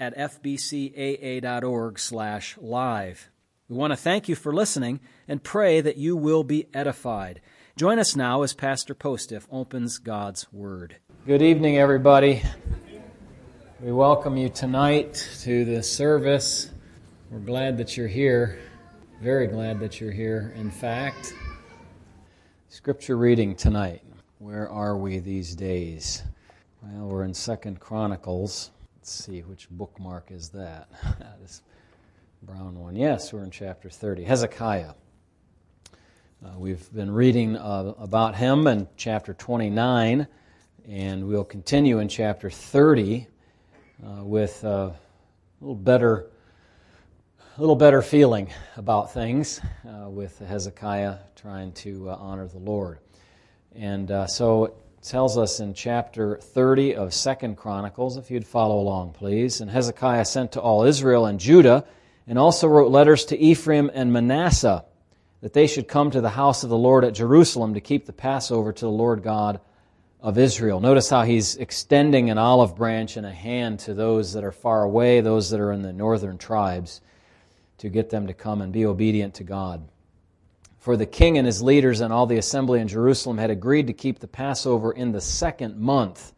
at fbcaa.org slash live. We want to thank you for listening and pray that you will be edified. Join us now as Pastor Postiff opens God's Word. Good evening, everybody. We welcome you tonight to the service. We're glad that you're here. Very glad that you're here, in fact. Scripture reading tonight. Where are we these days? Well, we're in Second Chronicles. Let's see, which bookmark is that? this brown one. Yes, we're in chapter 30. Hezekiah. Uh, we've been reading uh, about him in chapter 29, and we'll continue in chapter 30 uh, with uh, a little better, a little better feeling about things uh, with Hezekiah trying to uh, honor the Lord. And so tells us in chapter 30 of Second Chronicles, if you'd follow along, please. And Hezekiah sent to all Israel and Judah, and also wrote letters to Ephraim and Manasseh, that they should come to the house of the Lord at Jerusalem to keep the Passover to the Lord God of Israel. Notice how he's extending an olive branch and a hand to those that are far away, those that are in the northern tribes, to get them to come and be obedient to God. For the king and his leaders and all the assembly in Jerusalem had agreed to keep the Passover in the second month.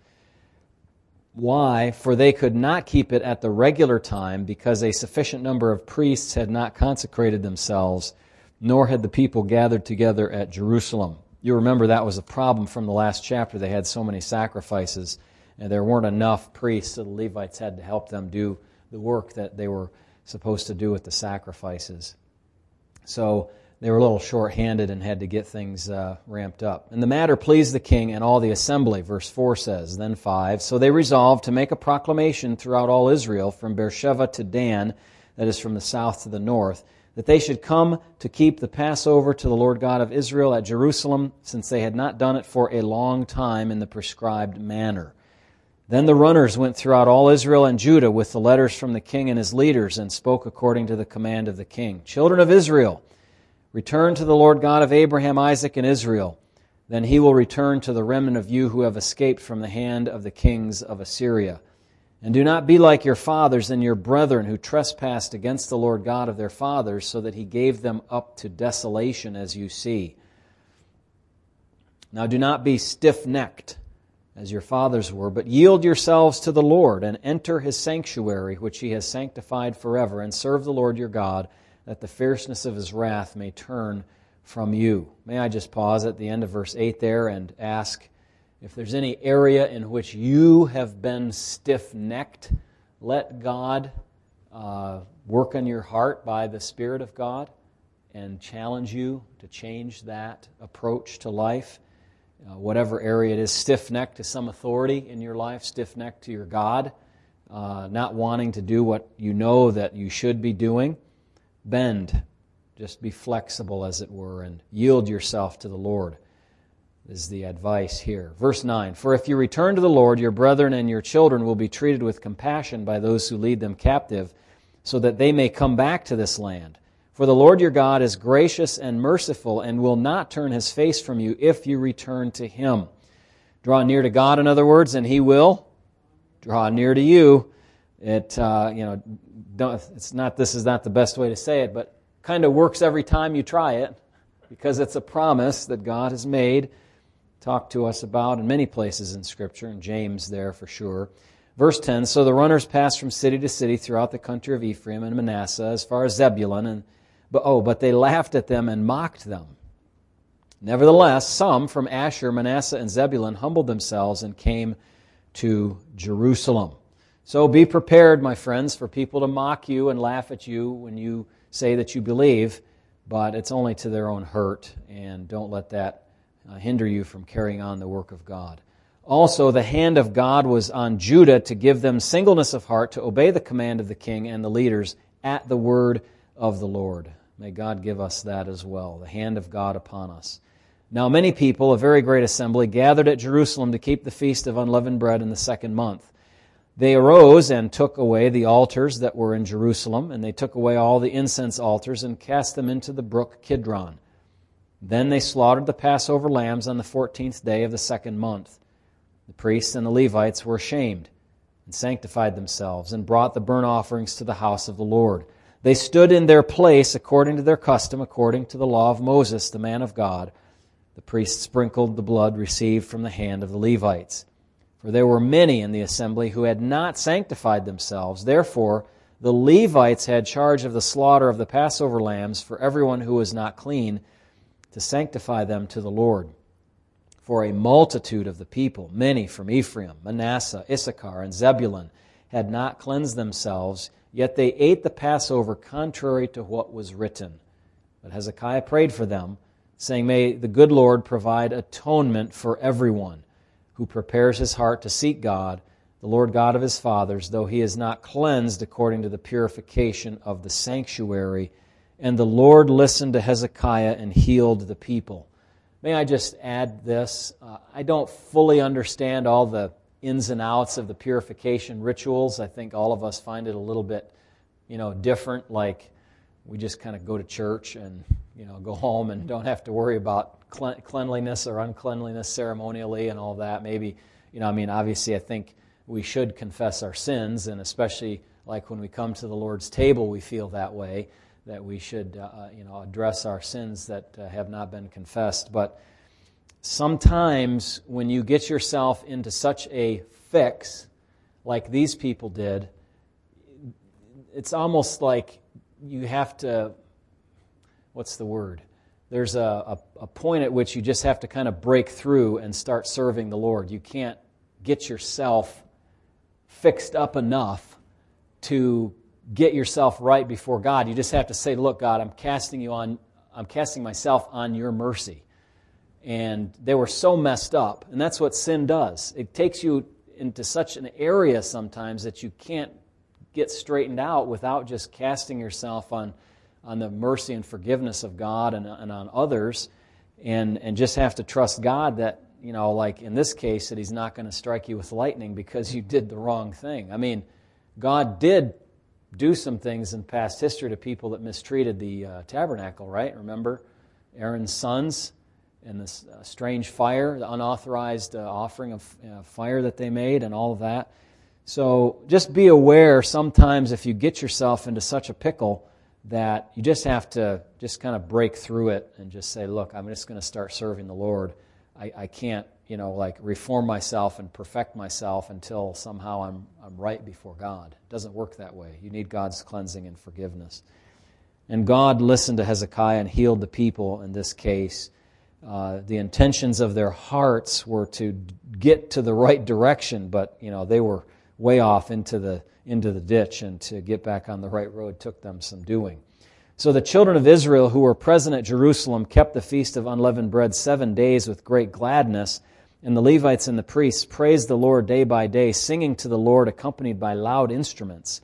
Why? For they could not keep it at the regular time because a sufficient number of priests had not consecrated themselves, nor had the people gathered together at Jerusalem. You remember that was a problem from the last chapter. They had so many sacrifices, and there weren't enough priests, so the Levites had to help them do the work that they were supposed to do with the sacrifices. So they were a little short handed and had to get things uh, ramped up. And the matter pleased the king and all the assembly, verse 4 says. Then 5. So they resolved to make a proclamation throughout all Israel, from Beersheba to Dan, that is from the south to the north, that they should come to keep the Passover to the Lord God of Israel at Jerusalem, since they had not done it for a long time in the prescribed manner. Then the runners went throughout all Israel and Judah with the letters from the king and his leaders, and spoke according to the command of the king. Children of Israel, Return to the Lord God of Abraham, Isaac, and Israel. Then he will return to the remnant of you who have escaped from the hand of the kings of Assyria. And do not be like your fathers and your brethren who trespassed against the Lord God of their fathers, so that he gave them up to desolation, as you see. Now do not be stiff necked, as your fathers were, but yield yourselves to the Lord, and enter his sanctuary, which he has sanctified forever, and serve the Lord your God that the fierceness of his wrath may turn from you. May I just pause at the end of verse 8 there and ask if there's any area in which you have been stiff necked, let God uh, work on your heart by the Spirit of God and challenge you to change that approach to life. Uh, whatever area it is, stiff necked to some authority in your life, stiff necked to your God, uh, not wanting to do what you know that you should be doing bend, just be flexible, as it were, and yield yourself to the Lord, is the advice here. Verse 9 For if you return to the Lord, your brethren and your children will be treated with compassion by those who lead them captive, so that they may come back to this land. For the Lord your God is gracious and merciful, and will not turn his face from you if you return to him. Draw near to God, in other words, and he will draw near to you. It, uh, you know, don't, it's not, this is not the best way to say it, but kind of works every time you try it because it's a promise that God has made, talked to us about in many places in Scripture, and James there for sure. Verse 10 So the runners passed from city to city throughout the country of Ephraim and Manasseh as far as Zebulun, and, but, oh, but they laughed at them and mocked them. Nevertheless, some from Asher, Manasseh, and Zebulun humbled themselves and came to Jerusalem. So be prepared, my friends, for people to mock you and laugh at you when you say that you believe, but it's only to their own hurt, and don't let that uh, hinder you from carrying on the work of God. Also, the hand of God was on Judah to give them singleness of heart to obey the command of the king and the leaders at the word of the Lord. May God give us that as well, the hand of God upon us. Now, many people, a very great assembly, gathered at Jerusalem to keep the feast of unleavened bread in the second month. They arose and took away the altars that were in Jerusalem, and they took away all the incense altars and cast them into the brook Kidron. Then they slaughtered the Passover lambs on the fourteenth day of the second month. The priests and the Levites were ashamed and sanctified themselves and brought the burnt offerings to the house of the Lord. They stood in their place according to their custom, according to the law of Moses, the man of God the priests sprinkled the blood received from the hand of the Levites. For there were many in the assembly who had not sanctified themselves. Therefore, the Levites had charge of the slaughter of the Passover lambs for everyone who was not clean, to sanctify them to the Lord. For a multitude of the people, many from Ephraim, Manasseh, Issachar, and Zebulun, had not cleansed themselves, yet they ate the Passover contrary to what was written. But Hezekiah prayed for them saying, May the good Lord provide atonement for everyone who prepares his heart to seek God, the Lord God of his fathers, though he is not cleansed according to the purification of the sanctuary. And the Lord listened to Hezekiah and healed the people. May I just add this? Uh, I don't fully understand all the ins and outs of the purification rituals. I think all of us find it a little bit, you know, different. Like we just kind of go to church and you know, go home and don't have to worry about cleanliness or uncleanliness ceremonially and all that. Maybe, you know, I mean, obviously, I think we should confess our sins, and especially like when we come to the Lord's table, we feel that way that we should, uh, uh, you know, address our sins that uh, have not been confessed. But sometimes when you get yourself into such a fix, like these people did, it's almost like you have to what's the word? There's a, a, a, point at which you just have to kind of break through and start serving the Lord. You can't get yourself fixed up enough to get yourself right before God. You just have to say, Look, God, I'm casting you on, I'm casting myself on your mercy. And they were so messed up. And that's what sin does. It takes you into such an area sometimes that you can't get straightened out without just casting yourself on on the mercy and forgiveness of God and, and on others, and, and just have to trust God that, you know, like in this case, that He's not going to strike you with lightning because you did the wrong thing. I mean, God did do some things in past history to people that mistreated the uh, tabernacle, right? Remember Aaron's sons and this uh, strange fire, the unauthorized uh, offering of uh, fire that they made, and all of that. So just be aware sometimes if you get yourself into such a pickle that you just have to just kind of break through it and just say, look, I'm just going to start serving the Lord. I, I can't, you know, like reform myself and perfect myself until somehow I'm, I'm right before God. It doesn't work that way. You need God's cleansing and forgiveness. And God listened to Hezekiah and healed the people in this case. Uh, the intentions of their hearts were to get to the right direction, but you know they were way off into the into the ditch, and to get back on the right road took them some doing. So the children of Israel who were present at Jerusalem kept the feast of unleavened bread seven days with great gladness. And the Levites and the priests praised the Lord day by day, singing to the Lord, accompanied by loud instruments.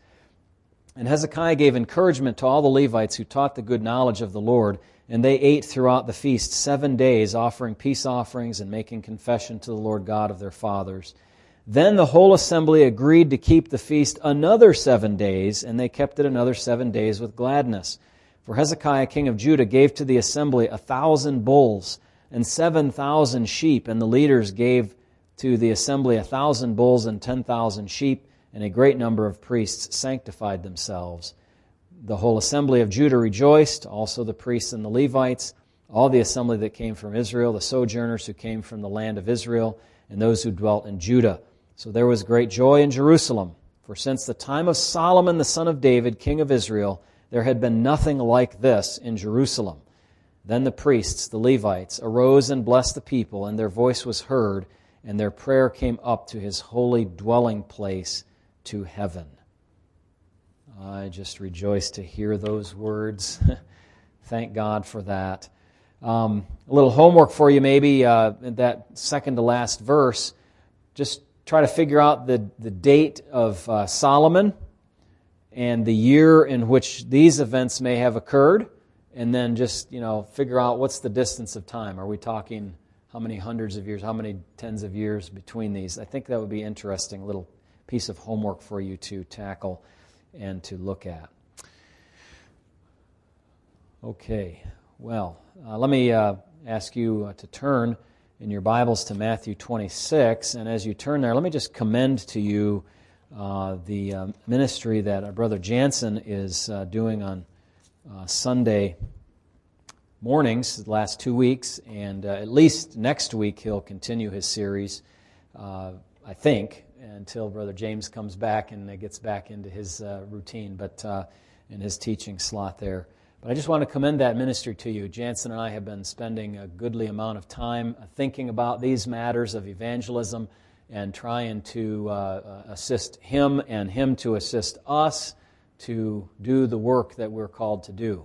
And Hezekiah gave encouragement to all the Levites who taught the good knowledge of the Lord, and they ate throughout the feast seven days, offering peace offerings and making confession to the Lord God of their fathers. Then the whole assembly agreed to keep the feast another seven days, and they kept it another seven days with gladness. For Hezekiah, king of Judah, gave to the assembly a thousand bulls and seven thousand sheep, and the leaders gave to the assembly a thousand bulls and ten thousand sheep, and a great number of priests sanctified themselves. The whole assembly of Judah rejoiced, also the priests and the Levites, all the assembly that came from Israel, the sojourners who came from the land of Israel, and those who dwelt in Judah. So there was great joy in Jerusalem, for since the time of Solomon the son of David, king of Israel, there had been nothing like this in Jerusalem. Then the priests, the Levites, arose and blessed the people, and their voice was heard, and their prayer came up to his holy dwelling place to heaven. I just rejoice to hear those words. Thank God for that. Um, a little homework for you, maybe, uh, that second to last verse. Just try to figure out the, the date of uh, Solomon and the year in which these events may have occurred, and then just you know figure out what's the distance of time. Are we talking how many hundreds of years, how many tens of years between these? I think that would be interesting little piece of homework for you to tackle and to look at. Okay, well, uh, let me uh, ask you uh, to turn in your Bibles to Matthew 26. And as you turn there, let me just commend to you uh, the uh, ministry that our brother Jansen is uh, doing on Sunday mornings the last two weeks. And at least next week, he'll continue his series, I think, until Brother James comes back and gets back into his routine, but in his teaching slot there. But I just want to commend that ministry to you. Jansen and I have been spending a goodly amount of time thinking about these matters of evangelism and trying to uh, uh, assist him and him to assist us to do the work that we're called to do.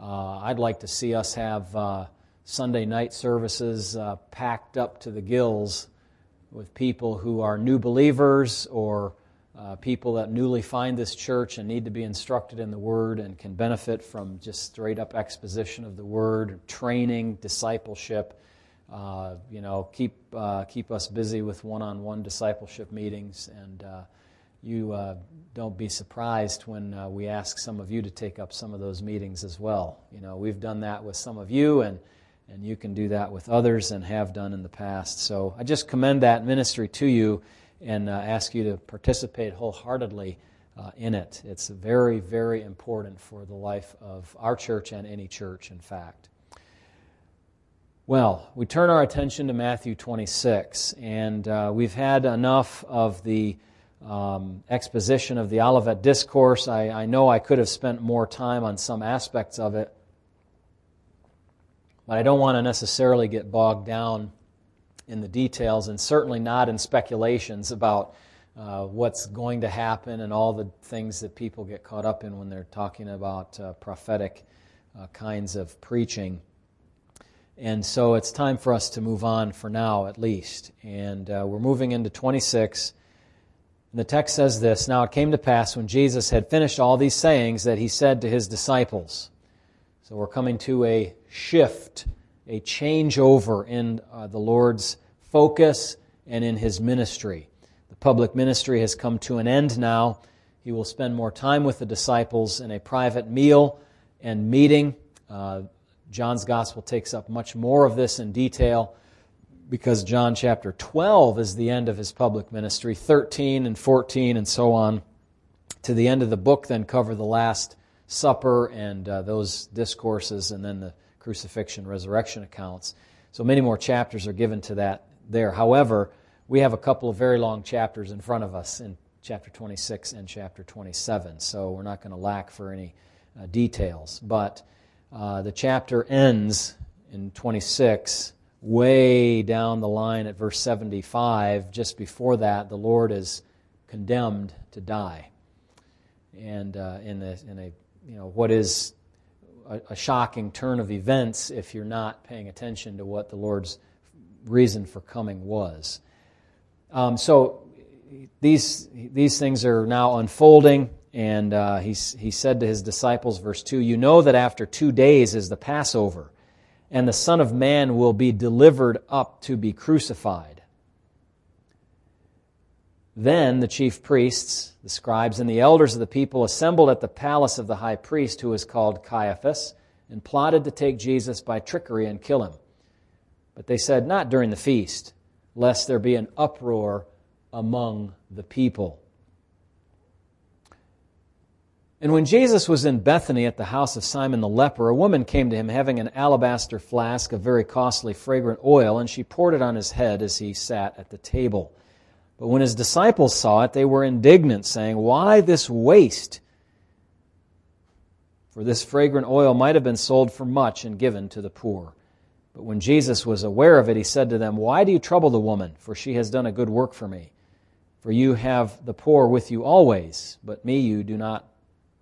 Uh, I'd like to see us have uh, Sunday night services uh, packed up to the gills with people who are new believers or uh, people that newly find this church and need to be instructed in the Word and can benefit from just straight up exposition of the Word, training, discipleship. Uh, you know, keep uh, keep us busy with one-on-one discipleship meetings, and uh, you uh, don't be surprised when uh, we ask some of you to take up some of those meetings as well. You know, we've done that with some of you, and and you can do that with others, and have done in the past. So I just commend that ministry to you and uh, ask you to participate wholeheartedly uh, in it. It's very, very important for the life of our church and any church, in fact. Well, we turn our attention to Matthew 26, and uh, we've had enough of the um, exposition of the Olivet Discourse. I, I know I could have spent more time on some aspects of it, but I don't want to necessarily get bogged down in the details and certainly not in speculations about uh, what's going to happen and all the things that people get caught up in when they're talking about uh, prophetic uh, kinds of preaching. And so it's time for us to move on for now, at least. And uh, we're moving into 26. And the text says this Now it came to pass when Jesus had finished all these sayings that he said to his disciples. So we're coming to a shift, a changeover in uh, the Lord's focus and in his ministry. The public ministry has come to an end now. He will spend more time with the disciples in a private meal and meeting. Uh, John's gospel takes up much more of this in detail because John chapter 12 is the end of his public ministry. 13 and 14 and so on to the end of the book then cover the Last Supper and uh, those discourses and then the crucifixion, resurrection accounts. So many more chapters are given to that there. However, we have a couple of very long chapters in front of us in chapter 26 and chapter 27, so we're not going to lack for any uh, details. But uh, the chapter ends in 26, way down the line at verse 75. Just before that, the Lord is condemned to die. And uh, in, a, in a, you know, what is a, a shocking turn of events if you're not paying attention to what the Lord's reason for coming was. Um, so these, these things are now unfolding, and uh, he, he said to his disciples, verse 2 You know that after two days is the Passover, and the Son of Man will be delivered up to be crucified. Then the chief priests, the scribes, and the elders of the people assembled at the palace of the high priest, who was called Caiaphas, and plotted to take Jesus by trickery and kill him. But they said, Not during the feast, lest there be an uproar among the people. And when Jesus was in Bethany at the house of Simon the leper, a woman came to him having an alabaster flask of very costly fragrant oil, and she poured it on his head as he sat at the table. But when his disciples saw it, they were indignant, saying, Why this waste? For this fragrant oil might have been sold for much and given to the poor. But when Jesus was aware of it, he said to them, Why do you trouble the woman? For she has done a good work for me. For you have the poor with you always, but me you do not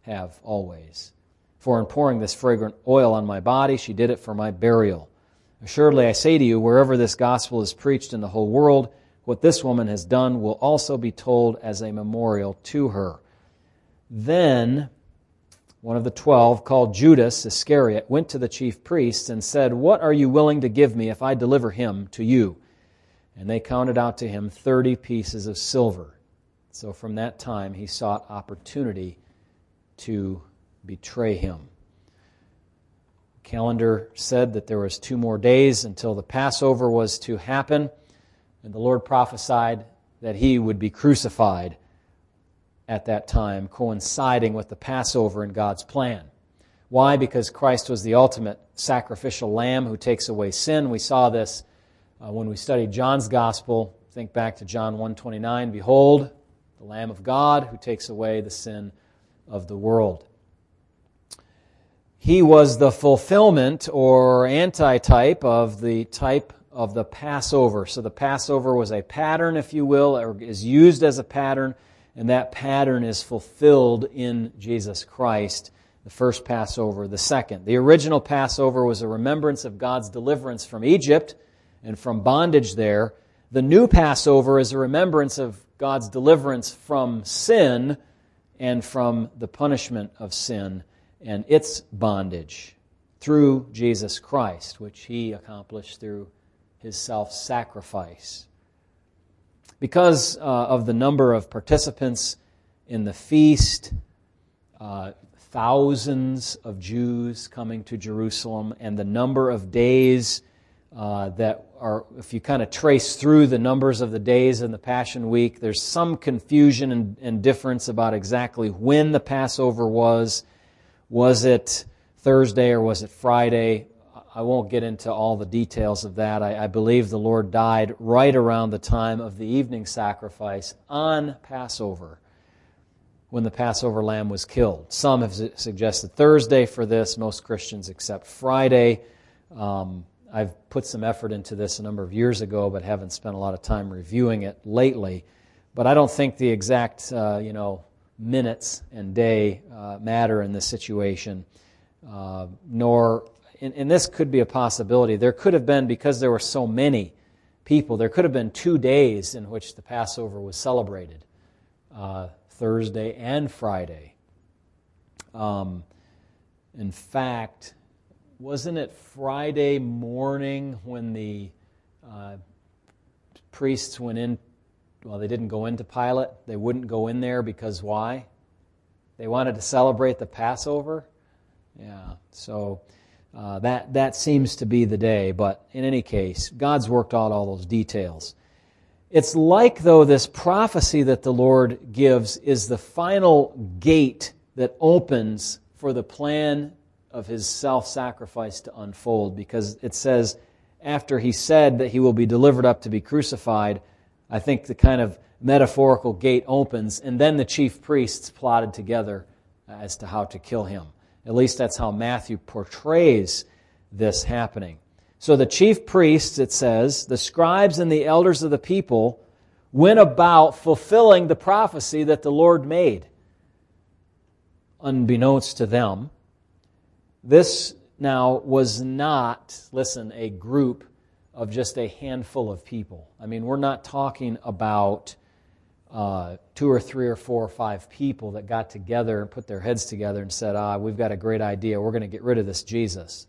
have always. For in pouring this fragrant oil on my body, she did it for my burial. Assuredly, I say to you, wherever this gospel is preached in the whole world, what this woman has done will also be told as a memorial to her. Then one of the twelve, called Judas Iscariot, went to the chief priests and said, What are you willing to give me if I deliver him to you? And they counted out to him thirty pieces of silver. So from that time he sought opportunity to betray him. Calendar said that there was two more days until the Passover was to happen, and the Lord prophesied that he would be crucified at that time, coinciding with the Passover in God's plan. Why? Because Christ was the ultimate sacrificial lamb who takes away sin. We saw this uh, when we studied John's gospel. Think back to John 1:29, behold, the lamb of God who takes away the sin of the world. He was the fulfillment or antitype of the type of the Passover. So the Passover was a pattern, if you will, or is used as a pattern and that pattern is fulfilled in Jesus Christ, the first Passover, the second. The original Passover was a remembrance of God's deliverance from Egypt and from bondage there. The new Passover is a remembrance of God's deliverance from sin and from the punishment of sin and its bondage through Jesus Christ, which he accomplished through his self sacrifice. Because uh, of the number of participants in the feast, uh, thousands of Jews coming to Jerusalem, and the number of days uh, that are, if you kind of trace through the numbers of the days in the Passion Week, there's some confusion and, and difference about exactly when the Passover was. Was it Thursday or was it Friday? I won't get into all the details of that. I, I, believe the Lord died right around the time of the evening sacrifice on Passover, when the Passover lamb was killed. Some have suggested Thursday for this, most Christians accept Friday. Um, I've put some effort into this a number of years ago, but haven't spent a lot of time reviewing it lately. But I don't think the exact, uh, you know, minutes and day uh, matter in this situation, uh, nor and, and this could be a possibility, there could have been, because there were so many people, there could have been two days in which the Passover was celebrated uh, Thursday and Friday. Um, in fact, wasn't it Friday morning when the uh, priests went in? Well, they didn't go into Pilate. They wouldn't go in there because why? They wanted to celebrate the Passover. Yeah. So uh, that, that seems to be the day, but in any case, God's worked out all those details. It's like, though, this prophecy that the Lord gives is the final gate that opens for the plan of his self sacrifice to unfold, because it says, after he said that he will be delivered up to be crucified, I think the kind of metaphorical gate opens, and then the chief priests plotted together as to how to kill him. At least that's how Matthew portrays this happening. So the chief priests, it says, the scribes and the elders of the people went about fulfilling the prophecy that the Lord made. Unbeknownst to them, this now was not, listen, a group of just a handful of people. I mean, we're not talking about uh, two or three or four or five people that got together and put their heads together and said, Ah, we've got a great idea. We're going to get rid of this Jesus.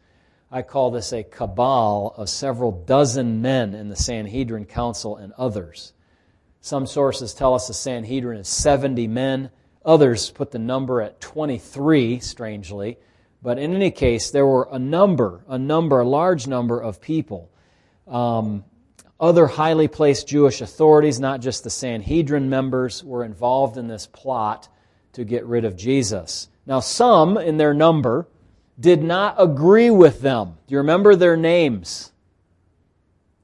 I call this a cabal of several dozen men in the Sanhedrin Council and others. Some sources tell us the Sanhedrin is 70 men. Others put the number at 23, strangely. But in any case, there were a number, a number, a large number of people. Um, other highly placed Jewish authorities, not just the Sanhedrin members, were involved in this plot to get rid of Jesus. Now, some in their number did not agree with them. Do you remember their names?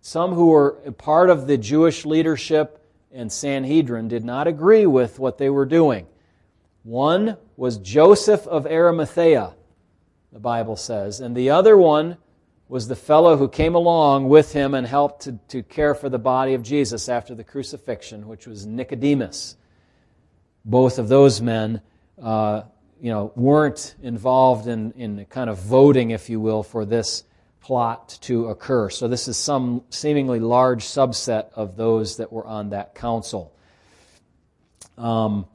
Some who were part of the Jewish leadership and Sanhedrin did not agree with what they were doing. One was Joseph of Arimathea, the Bible says, and the other one was the fellow who came along with him and helped to, to care for the body of Jesus after the crucifixion, which was Nicodemus. Both of those men, uh, you know, weren't involved in, in kind of voting, if you will, for this plot to occur. So this is some seemingly large subset of those that were on that council. Um,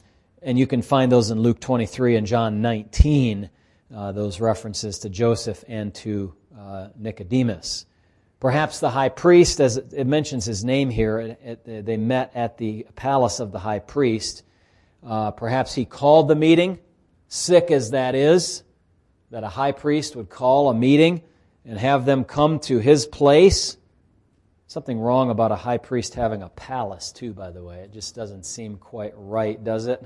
And you can find those in Luke 23 and John 19, uh, those references to Joseph and to uh, Nicodemus. Perhaps the high priest, as it mentions his name here, it, it, they met at the palace of the high priest. Uh, perhaps he called the meeting, sick as that is, that a high priest would call a meeting and have them come to his place. Something wrong about a high priest having a palace, too, by the way. It just doesn't seem quite right, does it?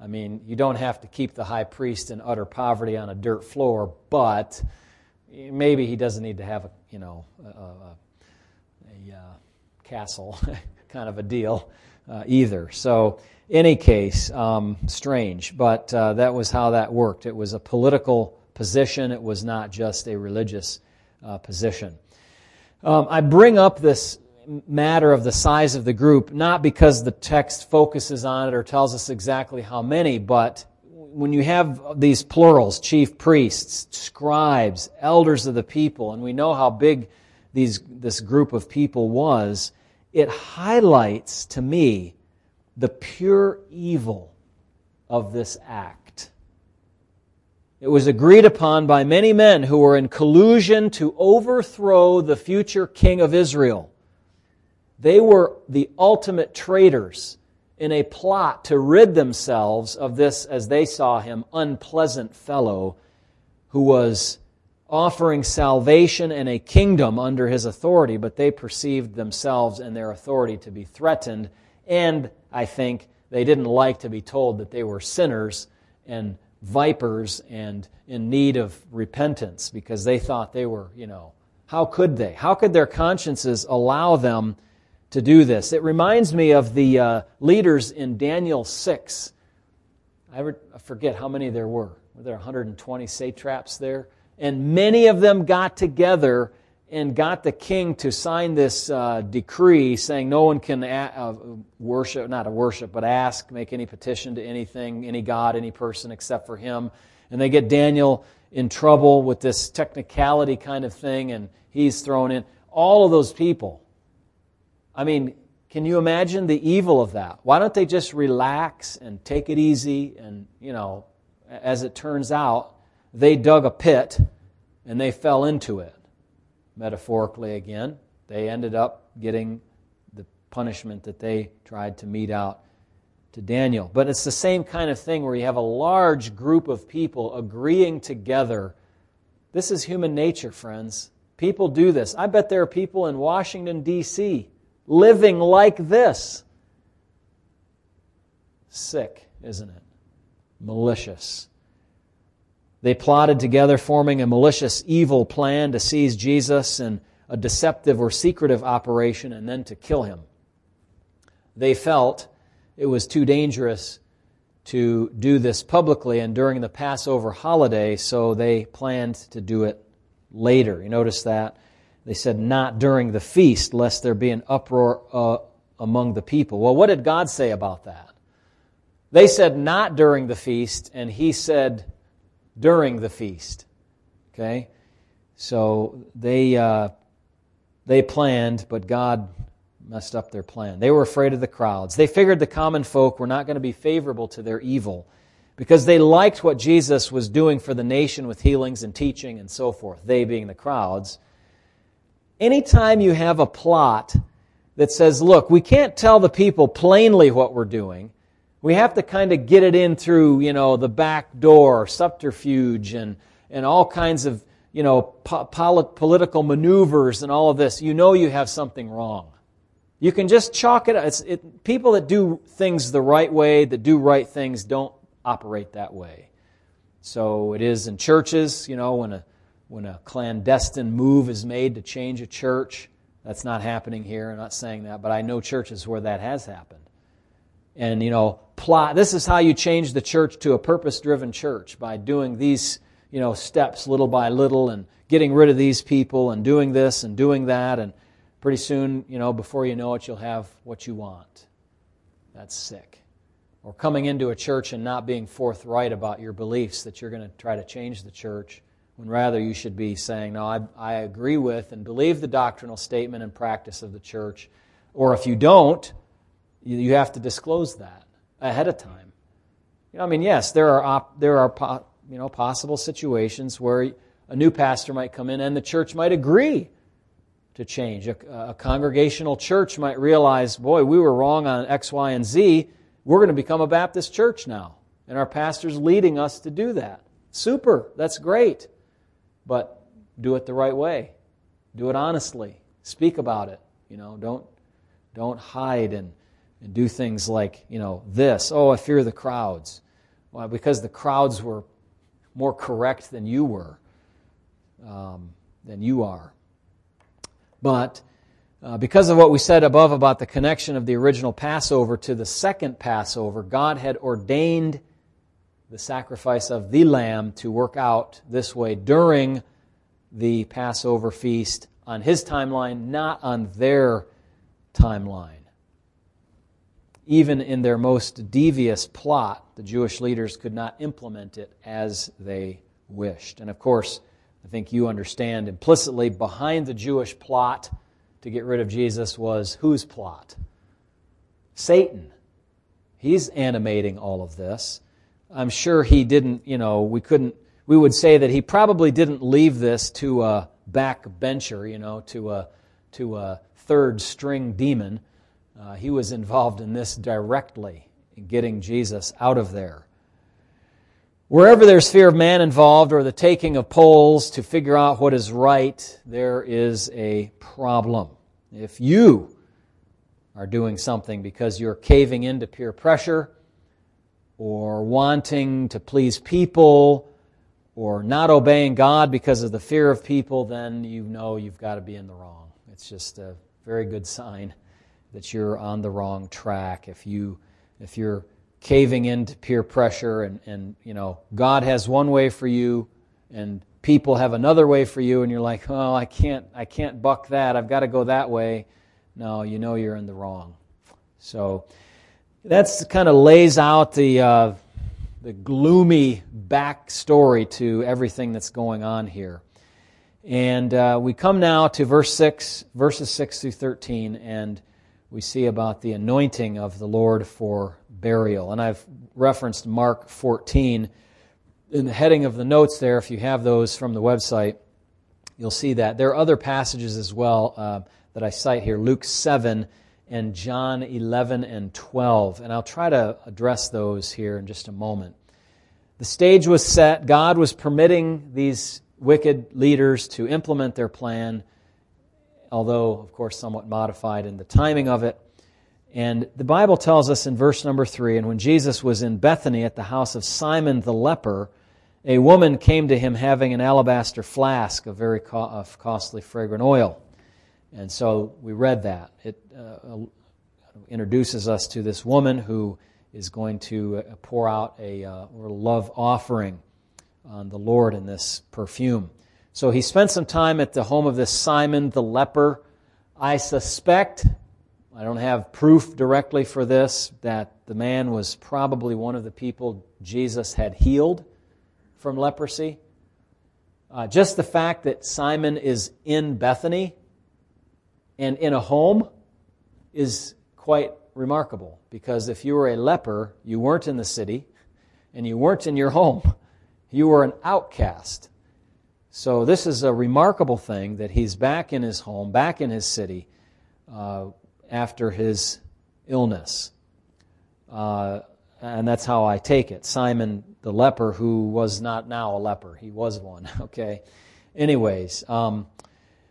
I mean, you don't have to keep the high priest in utter poverty on a dirt floor, but maybe he doesn't need to have a, you know, a, a, a uh, castle kind of a deal uh, either. So, any case, um, strange, but uh, that was how that worked. It was a political position. It was not just a religious uh, position. Um, I bring up this matter of the size of the group not because the text focuses on it or tells us exactly how many, but when you have these plurals, chief priests, scribes, elders of the people, and we know how big these, this group of people was, it highlights to me the pure evil of this act. It was agreed upon by many men who were in collusion to overthrow the future king of Israel. They were the ultimate traitors in a plot to rid themselves of this, as they saw him, unpleasant fellow who was offering salvation and a kingdom under his authority, but they perceived themselves and their authority to be threatened. And I think they didn't like to be told that they were sinners and vipers and in need of repentance because they thought they were, you know, how could they? How could their consciences allow them to do this. It reminds me of the uh, leaders in Daniel 6. I, re- I forget how many there were. Were there 120 satraps there? And many of them got together and got the king to sign this uh, decree saying no one can a- uh, worship, not a worship, but ask, make any petition to anything, any god, any person except for him. And they get Daniel in trouble with this technicality kind of thing, and he's thrown in. All of those people I mean, can you imagine the evil of that? Why don't they just relax and take it easy? And, you know, as it turns out, they dug a pit and they fell into it. Metaphorically, again, they ended up getting the punishment that they tried to mete out to Daniel. But it's the same kind of thing where you have a large group of people agreeing together. This is human nature, friends. People do this. I bet there are people in Washington, D.C living like this. Sick, isn't it? Malicious. They plotted together, forming a malicious, evil plan to seize Jesus in a deceptive or secretive operation and then to kill him. They felt it was too dangerous to do this publicly and during the Passover holiday, so they planned to do it later. You notice that? They said, not during the feast, lest there be an uproar uh, among the people. Well, what did God say about that? They said, not during the feast, and He said, during the feast. Okay? So they, uh, they planned, but God messed up their plan. They were afraid of the crowds. They figured the common folk were not going to be favorable to their evil because they liked what Jesus was doing for the nation with healings and teaching and so forth, they being the crowds. Anytime you have a plot that says, look, we can't tell the people plainly what we're doing, we have to kind of get it in through, you know, the back door, subterfuge, and, and all kinds of, you know, po- political maneuvers and all of this, you know you have something wrong. You can just chalk it up. It, people that do things the right way, that do right things, don't operate that way. So it is in churches, you know, when a when a clandestine move is made to change a church. That's not happening here. I'm not saying that, but I know churches where that has happened. And, you know, plot, this is how you change the church to a purpose driven church by doing these, you know, steps little by little and getting rid of these people and doing this and doing that. And pretty soon, you know, before you know it, you'll have what you want. That's sick. Or coming into a church and not being forthright about your beliefs that you're going to try to change the church when rather you should be saying, No, I, I agree with and believe the doctrinal statement and practice of the church. Or if you don't, you have to disclose that ahead of time. You know, I mean, yes, there are op- there are po- you know possible situations where a new pastor might come in and the church might agree to change. A, a congregational church might realize, boy, we were wrong on X, Y, and Z. We're going to become a Baptist church now, and our pastor's leading us to do that. Super, that's great, but do it the right way. Do it honestly. Speak about it. You know, don't don't hide and, and do things like you know this. Oh, I fear the crowds. Well, because the crowds were more correct than you were, um, than you are. But uh, because of what we said above about the connection of the original Passover to the second Passover, God had ordained the sacrifice of the lamb to work out this way during the Passover feast on his timeline, not on their timeline. Even in their most devious plot, the Jewish leaders could not implement it as they wished. And of course, I think you understand implicitly behind the Jewish plot to get rid of Jesus was whose plot? Satan. He's animating all of this. I'm sure he didn't, you know, we couldn't, we would say that he probably didn't leave this to a backbencher, you know, to a, to a third string demon. Uh, he was involved in this directly, in getting Jesus out of there. Wherever there's fear of man involved or the taking of polls to figure out what is right, there is a problem. If you are doing something because you're caving into peer pressure or wanting to please people or not obeying God because of the fear of people, then you know you've got to be in the wrong. It's just a very good sign that you're on the wrong track. If you if you're caving into peer pressure and, and you know god has one way for you and people have another way for you and you're like oh i can't i can't buck that i've got to go that way no you know you're in the wrong so that's kind of lays out the uh, the gloomy backstory to everything that's going on here and uh, we come now to verse 6 verses 6 through 13 and we see about the anointing of the lord for burial. And I've referenced Mark 14 in the heading of the notes there. If you have those from the website, you'll see that. There are other passages as well uh, that I cite here Luke 7 and John 11 and 12. And I'll try to address those here in just a moment. The stage was set. God was permitting these wicked leaders to implement their plan, although, of course, somewhat modified in the timing of it. And the Bible tells us in verse number three, and when Jesus was in Bethany at the house of Simon the leper, a woman came to him having an alabaster flask of very co- of costly fragrant oil. And so we read that. It uh, introduces us to this woman who is going to uh, pour out a uh, love offering on the Lord in this perfume. So he spent some time at the home of this Simon the leper. I suspect I don't have proof directly for this that the man was probably one of the people Jesus had healed from leprosy. Uh, just the fact that Simon is in Bethany and in a home is quite remarkable because if you were a leper, you weren't in the city and you weren't in your home. You were an outcast. So, this is a remarkable thing that he's back in his home, back in his city, uh, after his illness. Uh, and that's how I take it. Simon the leper, who was not now a leper, he was one, okay? Anyways, um,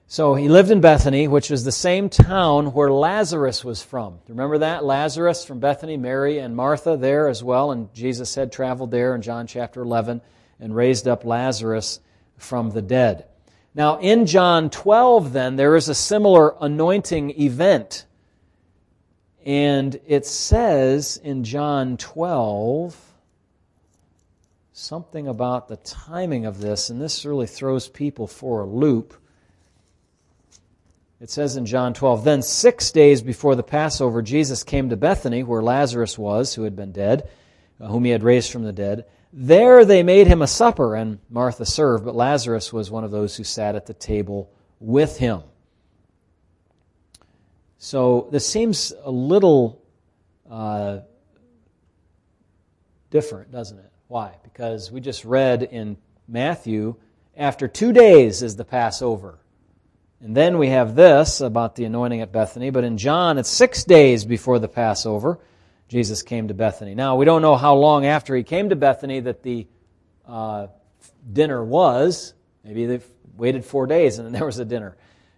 so he lived in Bethany, which was the same town where Lazarus was from. Remember that? Lazarus from Bethany, Mary and Martha there as well, and Jesus had traveled there in John chapter 11 and raised up Lazarus from the dead. Now, in John 12, then, there is a similar anointing event and it says in John 12 something about the timing of this, and this really throws people for a loop. It says in John 12, Then six days before the Passover, Jesus came to Bethany, where Lazarus was, who had been dead, uh, whom he had raised from the dead. There they made him a supper, and Martha served, but Lazarus was one of those who sat at the table with him. So this seems a little uh, different, doesn't it? Why? Because we just read in Matthew, after two days is the Passover. And then we have this about the anointing at Bethany, but in John, it's six days before the Passover. Jesus came to Bethany. Now, we don't know how long after he came to Bethany that the uh, dinner was. Maybe they waited four days and then there was a dinner.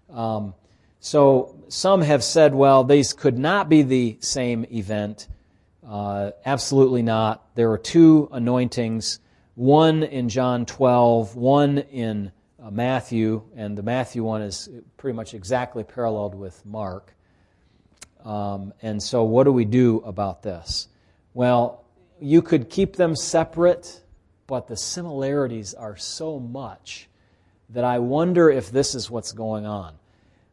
Um, so some have said, well, these could not be the same event. Uh, absolutely not. There are two anointings, one in John 12, one in Matthew, and the Matthew one is pretty much exactly paralleled with Mark. Um, and so, what do we do about this? Well, you could keep them separate, but the similarities are so much that I wonder if this is what's going on.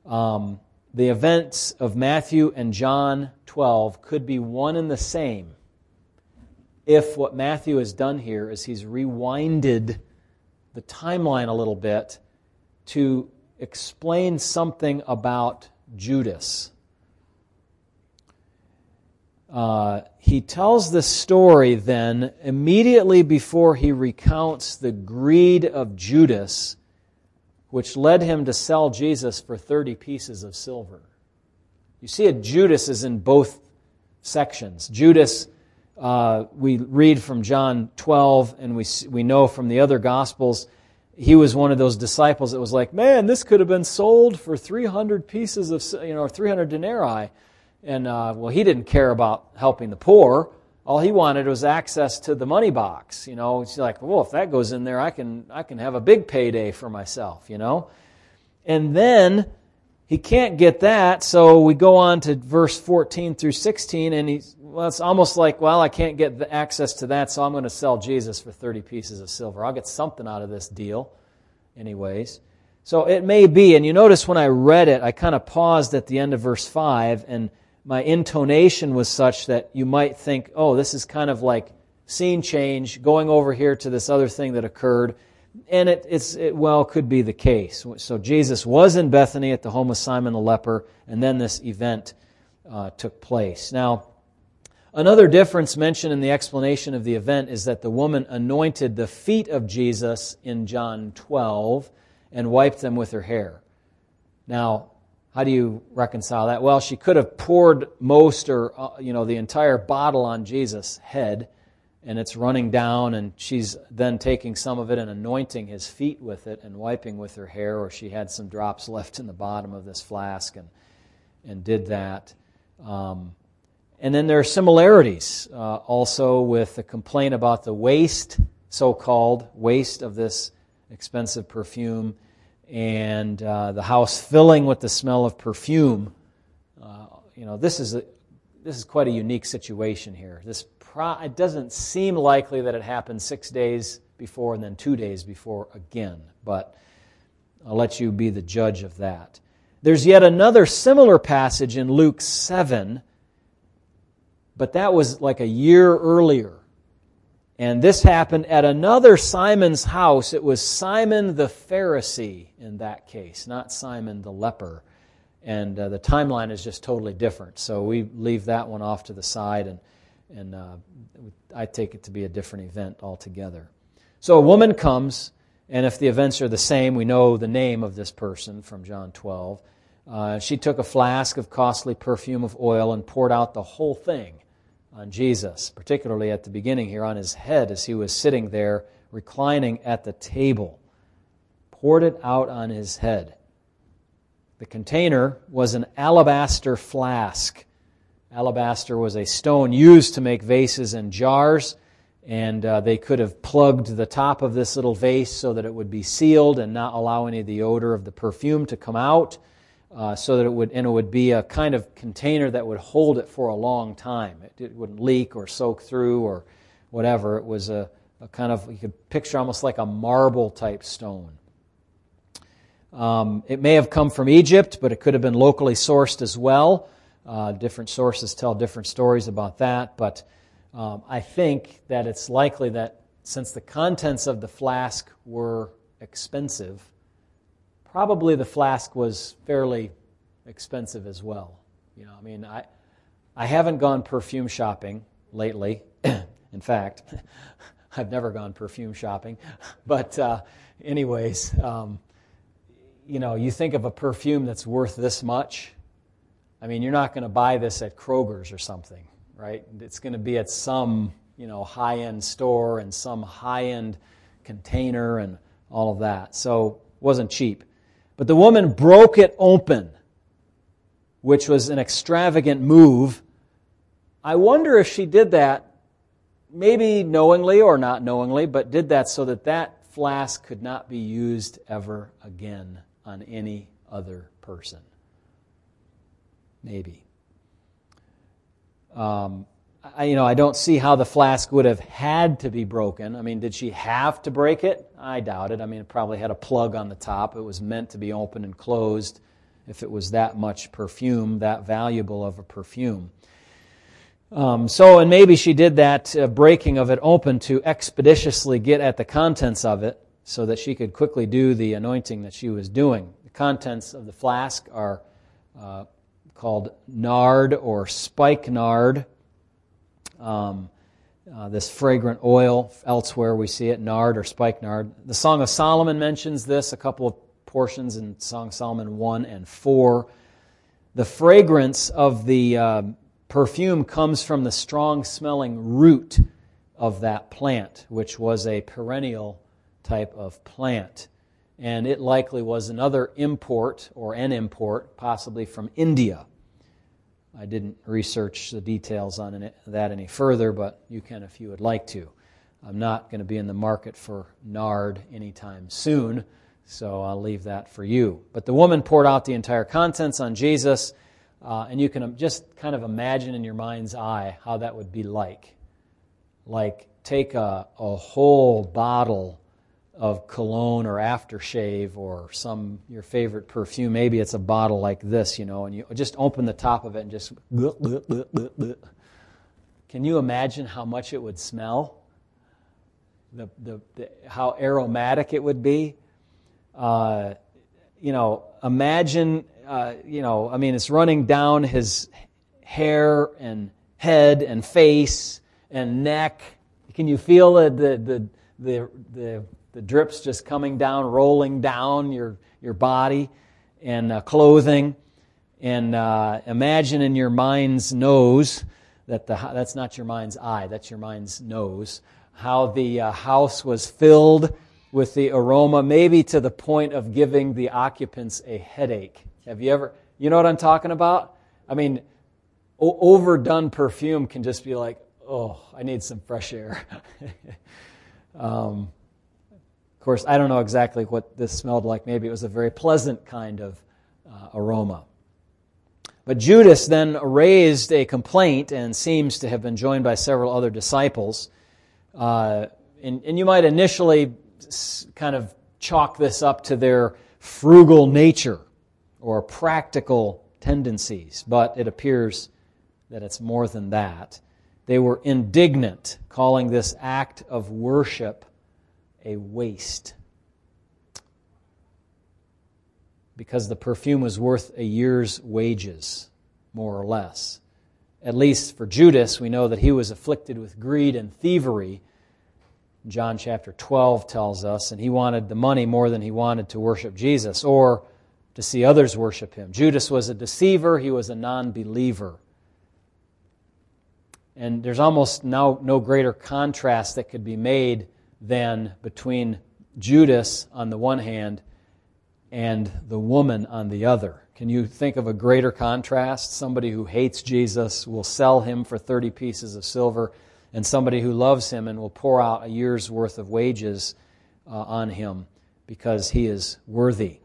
Um, the events of Matthew and John 12 could be one and the same if what Matthew has done here is he's rewinded the timeline a little bit to explain something about Judas. Uh, he tells this story then immediately before he recounts the greed of Judas which led him to sell Jesus for 30 pieces of silver. You see, Judas is in both sections. Judas, uh, we read from John 12, and we, we know from the other Gospels, he was one of those disciples that was like, man, this could have been sold for 300 pieces of, you know, 300 denarii. And, uh, well, he didn't care about helping the poor all he wanted was access to the money box. You know, it's like, well, if that goes in there, I can I can have a big payday for myself. You know, and then he can't get that, so we go on to verse 14 through 16, and he's well, it's almost like, well, I can't get access to that, so I'm going to sell Jesus for 30 pieces of silver. I'll get something out of this deal, anyways. So it may be, and you notice when I read it, I kind of paused at the end of verse 5 and my intonation was such that you might think, oh, this is kind of like scene change, going over here to this other thing that occurred. And it, it well could be the case. So Jesus was in Bethany at the home of Simon the leper, and then this event uh, took place. Now, another difference mentioned in the explanation of the event is that the woman anointed the feet of Jesus in John 12 and wiped them with her hair. Now, how do you reconcile that? Well, she could have poured most or uh, you know the entire bottle on Jesus' head and it's running down and she's then taking some of it and anointing his feet with it and wiping with her hair or she had some drops left in the bottom of this flask and and did that. Um, and then there are similarities uh, also with the complaint about the waste, so-called waste of this expensive perfume and uh, the house filling with the smell of perfume. Uh, you know, this is a, this is quite a unique situation here. This pro- it doesn't seem likely that it happened six days before and then two days before again, but I'll let you be the judge of that. There's yet another similar passage in Luke 7, but that was like a year earlier. And this happened at another Simon's house. It was Simon the Pharisee in that case, not Simon the leper. And uh, the timeline is just totally different. So we leave that one off to the side, and, and uh, I take it to be a different event altogether. So a woman comes, and if the events are the same, we know the name of this person from John 12. Uh, she took a flask of costly perfume of oil and poured out the whole thing on Jesus, particularly at the beginning here on his head as he was sitting there reclining at the table. Poured it out on his head. The container was an alabaster flask. Alabaster was a stone used to make vases and jars, and uh, they could have plugged the top of this little vase so that it would be sealed and not allow any of the odor of the perfume to come out uh, so that it would, and it would be a kind of container that would hold it for a long time. It, it wouldn't leak or soak through or whatever. It was a, a, kind of, you could picture almost like a marble type stone. Um, it may have come from Egypt, but it could have been locally sourced as well. Uh, different sources tell different stories about that, but um, I think that it's likely that since the contents of the flask were expensive, probably the flask was fairly expensive as well. You know, I mean, I, I haven't gone perfume shopping lately, In fact, I've never gone perfume shopping. But, uh, anyways, um, you know, you think of a perfume that's worth this much. I mean, you're not going to buy this at Kroger's or something, right? It's going to be at some, you know, high end store and some high end container and all of that. So it wasn't cheap. But the woman broke it open, which was an extravagant move. I wonder if she did that maybe knowingly or not knowingly, but did that so that that flask could not be used ever again on any other person. Maybe. Um, I, you know, I don't see how the flask would have had to be broken. I mean, did she have to break it? I doubt it. I mean, it probably had a plug on the top. It was meant to be open and closed if it was that much perfume, that valuable of a perfume. Um, so, and maybe she did that uh, breaking of it open to expeditiously get at the contents of it so that she could quickly do the anointing that she was doing. The contents of the flask are uh, called nard or spikenard. Um, uh, this fragrant oil, elsewhere we see it, nard or spikenard. The Song of Solomon mentions this, a couple of portions in Song of Solomon 1 and 4. The fragrance of the uh, perfume comes from the strong smelling root of that plant, which was a perennial type of plant. And it likely was another import or an import, possibly from India. I didn't research the details on that any further, but you can if you would like to. I'm not going to be in the market for nard anytime soon, so I'll leave that for you. But the woman poured out the entire contents on Jesus, uh, and you can just kind of imagine in your mind's eye how that would be like. Like, take a, a whole bottle of cologne or aftershave or some your favorite perfume. Maybe it's a bottle like this, you know, and you just open the top of it and just. Can you imagine how much it would smell? The, the, the how aromatic it would be. Uh, you know, imagine. Uh, you know, I mean, it's running down his hair and head and face and neck. Can you feel the the the, the, the the drips just coming down, rolling down your, your body and uh, clothing. And uh, imagine in your mind's nose that the, that's not your mind's eye, that's your mind's nose, how the uh, house was filled with the aroma, maybe to the point of giving the occupants a headache. Have you ever, you know what I'm talking about? I mean, o- overdone perfume can just be like, oh, I need some fresh air. um, of course, I don't know exactly what this smelled like. Maybe it was a very pleasant kind of uh, aroma. But Judas then raised a complaint and seems to have been joined by several other disciples. Uh, and, and you might initially kind of chalk this up to their frugal nature or practical tendencies, but it appears that it's more than that. They were indignant, calling this act of worship a waste. Because the perfume was worth a year's wages, more or less. At least for Judas, we know that he was afflicted with greed and thievery. John chapter 12 tells us, and he wanted the money more than he wanted to worship Jesus or to see others worship him. Judas was a deceiver, he was a non believer. And there's almost no, no greater contrast that could be made than between Judas on the one hand and the woman on the other. Can you think of a greater contrast? Somebody who hates Jesus will sell him for 30 pieces of silver, and somebody who loves him and will pour out a year's worth of wages uh, on him because he is worthy.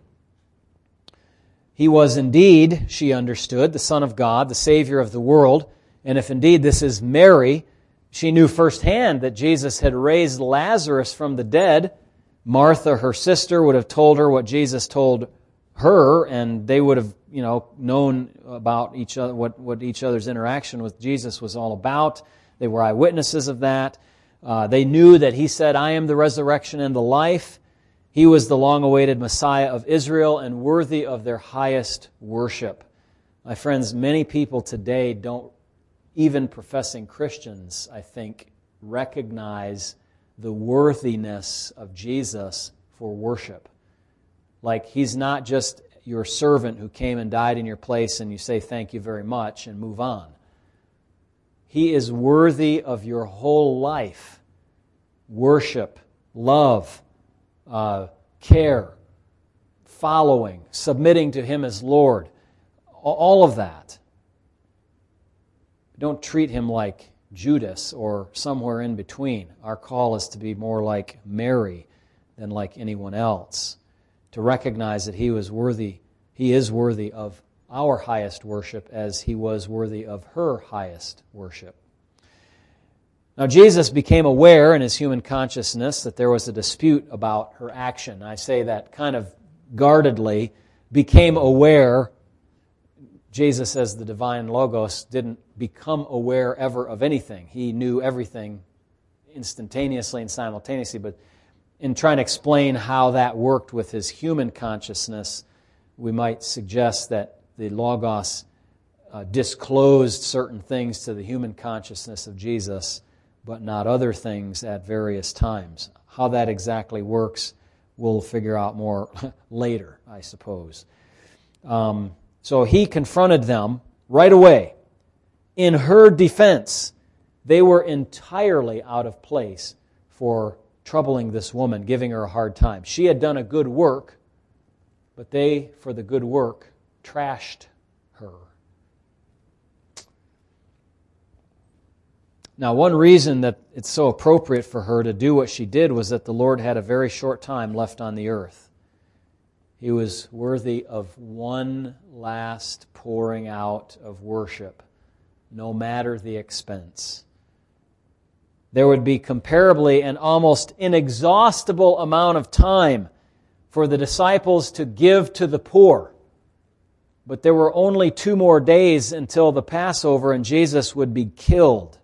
He was indeed, she understood, the Son of God, the Savior of the world. And if indeed this is Mary, she knew firsthand that Jesus had raised Lazarus from the dead. Martha, her sister, would have told her what Jesus told her, and they would have, you know, known about each other, what, what each other's interaction with Jesus was all about. They were eyewitnesses of that. Uh, they knew that he said, I am the resurrection and the life. He was the long awaited Messiah of Israel and worthy of their highest worship. My friends, many people today don't even professing Christians, I think, recognize the worthiness of Jesus for worship. Like he's not just your servant who came and died in your place and you say thank you very much and move on. He is worthy of your whole life worship, love, uh, care, following, submitting to Him as Lord. All of that. Don't treat Him like Judas or somewhere in between. Our call is to be more like Mary than like anyone else to recognize that he was worthy, he is worthy of our highest worship as he was worthy of her highest worship. Now, Jesus became aware in his human consciousness that there was a dispute about her action. I say that kind of guardedly, became aware. Jesus, as the divine Logos, didn't become aware ever of anything. He knew everything instantaneously and simultaneously, but in trying to explain how that worked with his human consciousness, we might suggest that the Logos uh, disclosed certain things to the human consciousness of Jesus, but not other things at various times. How that exactly works, we'll figure out more later, I suppose. Um, so he confronted them right away. In her defense, they were entirely out of place for troubling this woman, giving her a hard time. She had done a good work, but they, for the good work, trashed her. Now, one reason that it's so appropriate for her to do what she did was that the Lord had a very short time left on the earth. He was worthy of one last pouring out of worship, no matter the expense there would be comparably an almost inexhaustible amount of time for the disciples to give to the poor. But there were only two more days until the Passover and Jesus would be killed.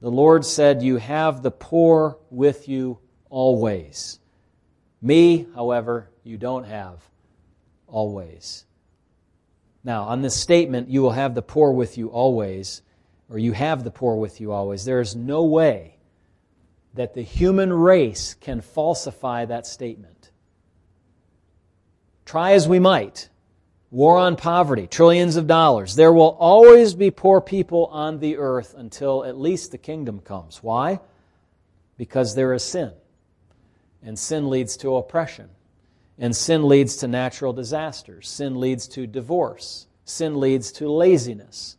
The Lord said, You have the poor with you always. Me, however, you don't have always. Now, on this statement, you will have the poor with you always, or you have the poor with you always. There is no way that the human race can falsify that statement. Try as we might, war on poverty, trillions of dollars. There will always be poor people on the earth until at least the kingdom comes. Why? Because there is sin. And sin leads to oppression. And sin leads to natural disasters. Sin leads to divorce. Sin leads to laziness.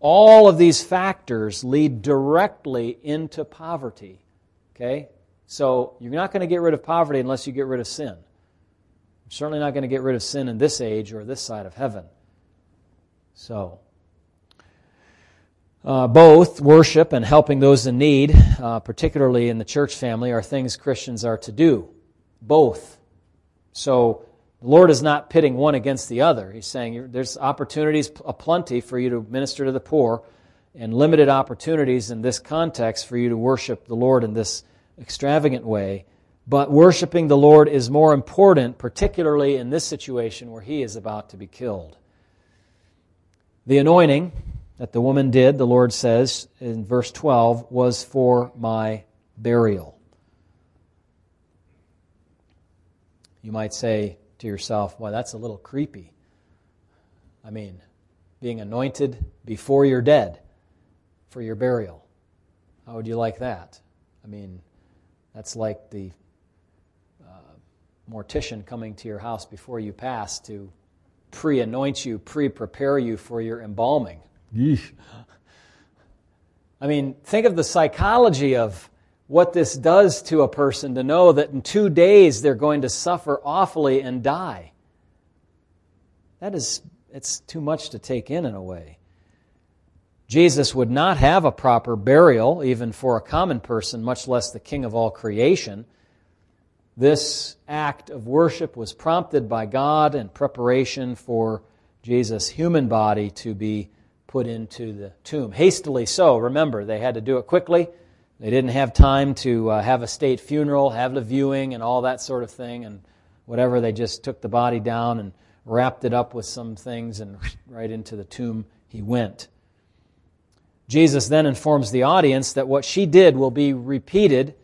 All of these factors lead directly into poverty. Okay? So you're not going to get rid of poverty unless you get rid of sin. You're certainly not going to get rid of sin in this age or this side of heaven. So, uh, both worship and helping those in need, uh, particularly in the church family, are things Christians are to do. Both. So, the Lord is not pitting one against the other. He's saying there's opportunities aplenty for you to minister to the poor, and limited opportunities in this context for you to worship the Lord in this extravagant way. But worshiping the Lord is more important, particularly in this situation where he is about to be killed. The anointing that the woman did, the Lord says in verse 12, was for my burial. You might say, to yourself, well, that's a little creepy. I mean, being anointed before you're dead for your burial. How would you like that? I mean, that's like the uh, mortician coming to your house before you pass to pre anoint you, pre prepare you for your embalming. Yeesh. I mean, think of the psychology of what this does to a person to know that in two days they're going to suffer awfully and die. That is, it's too much to take in in a way. Jesus would not have a proper burial, even for a common person, much less the king of all creation. This act of worship was prompted by God in preparation for Jesus' human body to be put into the tomb. Hastily so, remember, they had to do it quickly they didn't have time to uh, have a state funeral, have the viewing, and all that sort of thing, and whatever. They just took the body down and wrapped it up with some things, and right into the tomb he went. Jesus then informs the audience that what she did will be repeated,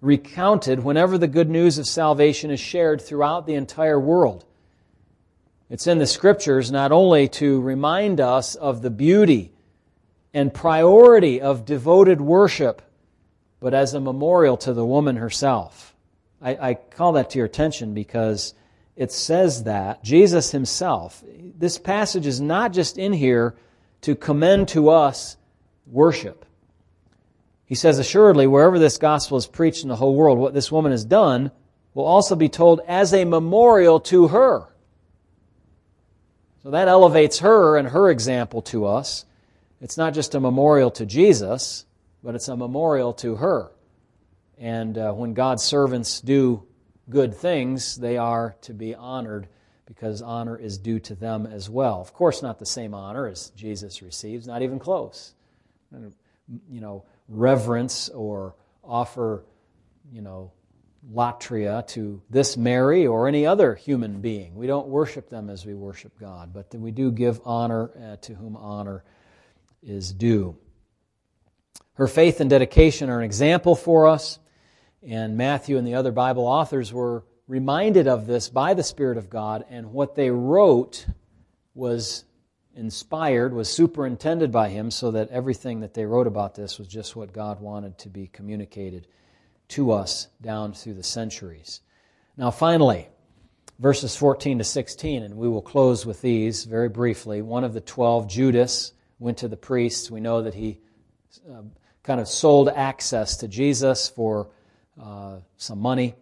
recounted, whenever the good news of salvation is shared throughout the entire world. It's in the scriptures not only to remind us of the beauty and priority of devoted worship, but as a memorial to the woman herself. I, I, call that to your attention because it says that Jesus himself, this passage is not just in here to commend to us worship. He says, assuredly, wherever this gospel is preached in the whole world, what this woman has done will also be told as a memorial to her. So that elevates her and her example to us. It's not just a memorial to Jesus, but it's a memorial to her. And uh, when God's servants do good things, they are to be honored because honor is due to them as well. Of course, not the same honor as Jesus receives, not even close. You know, reverence or offer, you know, latria to this Mary or any other human being. We don't worship them as we worship God, but we do give honor uh, to whom honor is due. Her faith and dedication are an example for us, and Matthew and the other Bible authors were reminded of this by the Spirit of God, and what they wrote was inspired, was superintended by Him, so that everything that they wrote about this was just what God wanted to be communicated to us down through the centuries. Now, finally, verses 14 to 16, and we will close with these very briefly. One of the twelve, Judas, went to the priests. We know that he uh, kind of sold access to Jesus for uh, some money.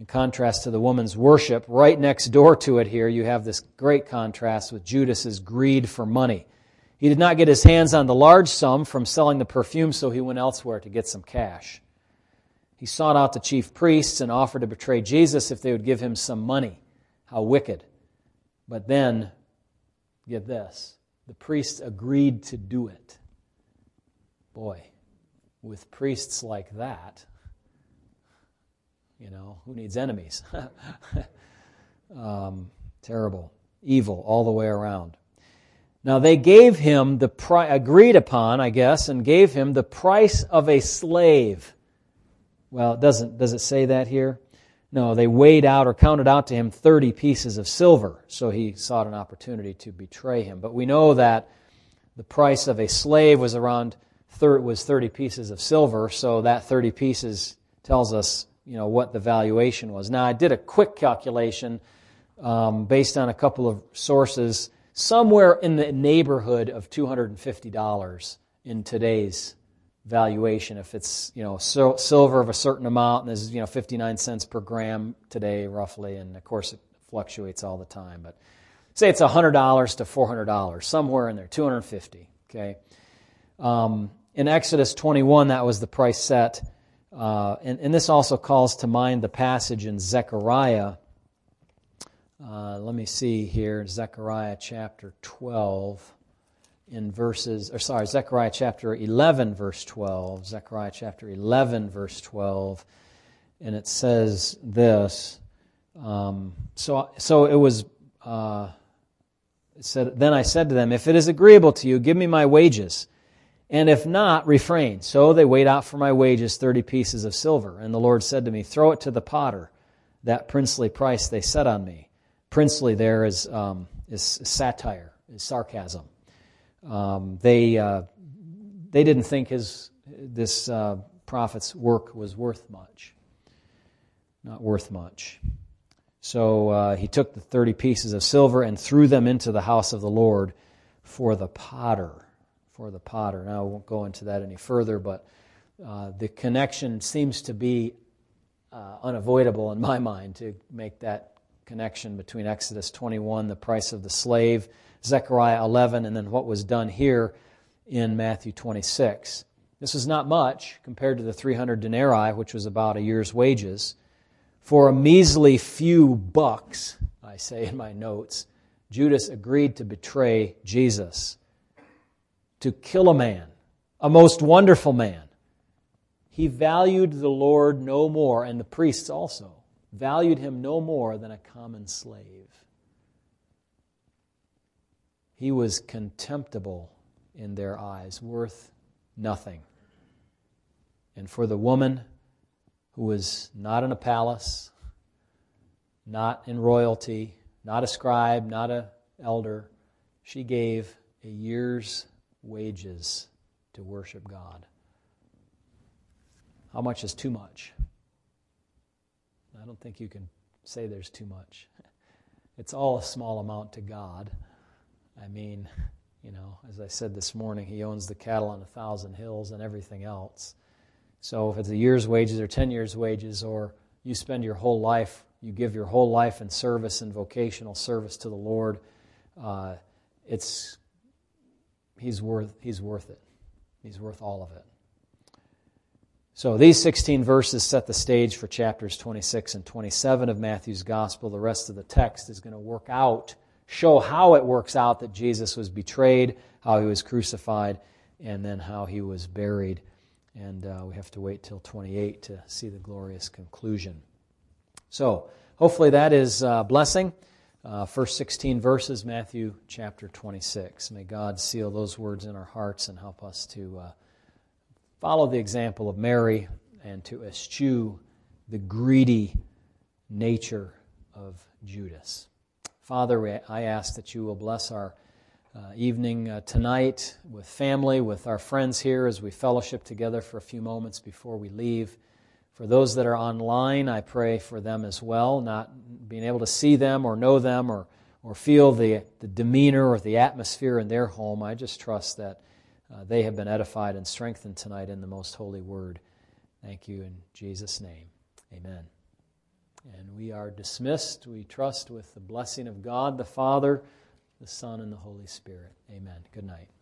In contrast to the woman's worship, right next door to it here, you have this great contrast with Judas's greed for money. He did not get his hands on the large sum from selling the perfume, so he went elsewhere to get some cash. He sought out the chief priests and offered to betray Jesus if they would give him some money. How wicked. But then, get this the priests agreed to do it. Boy, with priests like that, you know, who needs enemies? um, terrible. Evil all the way around. Now they gave him the pri- agreed upon, I guess, and gave him the price of a slave. Well, it doesn't, does it say that here? No, they weighed out or counted out to him 30 pieces of silver, so he sought an opportunity to betray him. But we know that the price of a slave was around was 30 pieces of silver, so that 30 pieces tells us you know what the valuation was. Now I did a quick calculation um, based on a couple of sources, somewhere in the neighborhood of $250 in today's valuation. If it's you know silver of a certain amount and this is you know 59 cents per gram today roughly and of course it fluctuates all the time but say it's $100 to $400 somewhere in there 250 okay? Um, in exodus 21 that was the price set uh, and, and, this also calls to mind the passage in zechariah uh, let me see here zechariah chapter 12 in verses, or sorry, Zechariah chapter 11, verse 12. Zechariah chapter 11, verse 12. And it says this. Um, so, so it was, uh, it said, Then I said to them, If it is agreeable to you, give me my wages. And if not, refrain. So they weighed out for my wages 30 pieces of silver. And the Lord said to me, Throw it to the potter, that princely price they set on me. Princely there is, um, is satire, is sarcasm. Um, they, uh, they didn't think his, this uh, prophet's work was worth much. Not worth much. So uh, he took the 30 pieces of silver and threw them into the house of the Lord for the potter. For the potter. Now, I won't go into that any further, but uh, the connection seems to be uh, unavoidable in my mind to make that connection between Exodus 21, the price of the slave, Zechariah 11, and then what was done here in Matthew 26. This is not much compared to the 300 denarii, which was about a year's wages. For a measly few bucks, I say in my notes, Judas agreed to betray Jesus, to kill a man, a most wonderful man. He valued the Lord no more, and the priests also valued him no more than a common slave. He was contemptible in their eyes, worth nothing. And for the woman who was not in a palace, not in royalty, not a scribe, not an elder, she gave a year's wages to worship God. How much is too much? I don't think you can say there's too much. It's all a small amount to God. I mean, you know, as I said this morning, He owns the cattle on a thousand hills and everything else. So if it's a year's wages or 10 years' wages, or you spend your whole life, you give your whole life in service and vocational service to the Lord, uh, it's he's worth he's worth it. He's worth all of it. So these 16 verses set the stage for chapters 26 and 27 of Matthew's gospel. The rest of the text is going to work out, show how it works out that Jesus was betrayed, how he was crucified, and then how he was buried. And uh, we have to wait till 28 to see the glorious conclusion. So hopefully that is a blessing. Uh, first 16 verses, Matthew chapter 26. May God seal those words in our hearts and help us to uh, follow the example of Mary and to eschew the greedy nature of Judas. Father, I ask that you will bless our uh, evening uh, tonight with family, with our friends here as we fellowship together for a few moments before we leave. For those that are online, I pray for them as well, not being able to see them or know them or, or feel the, the demeanor or the atmosphere in their home. I just trust that uh, they have been edified and strengthened tonight in the most holy word. Thank you in Jesus' name. Amen. And we are dismissed, we trust, with the blessing of God the Father, the Son, and the Holy Spirit. Amen. Good night.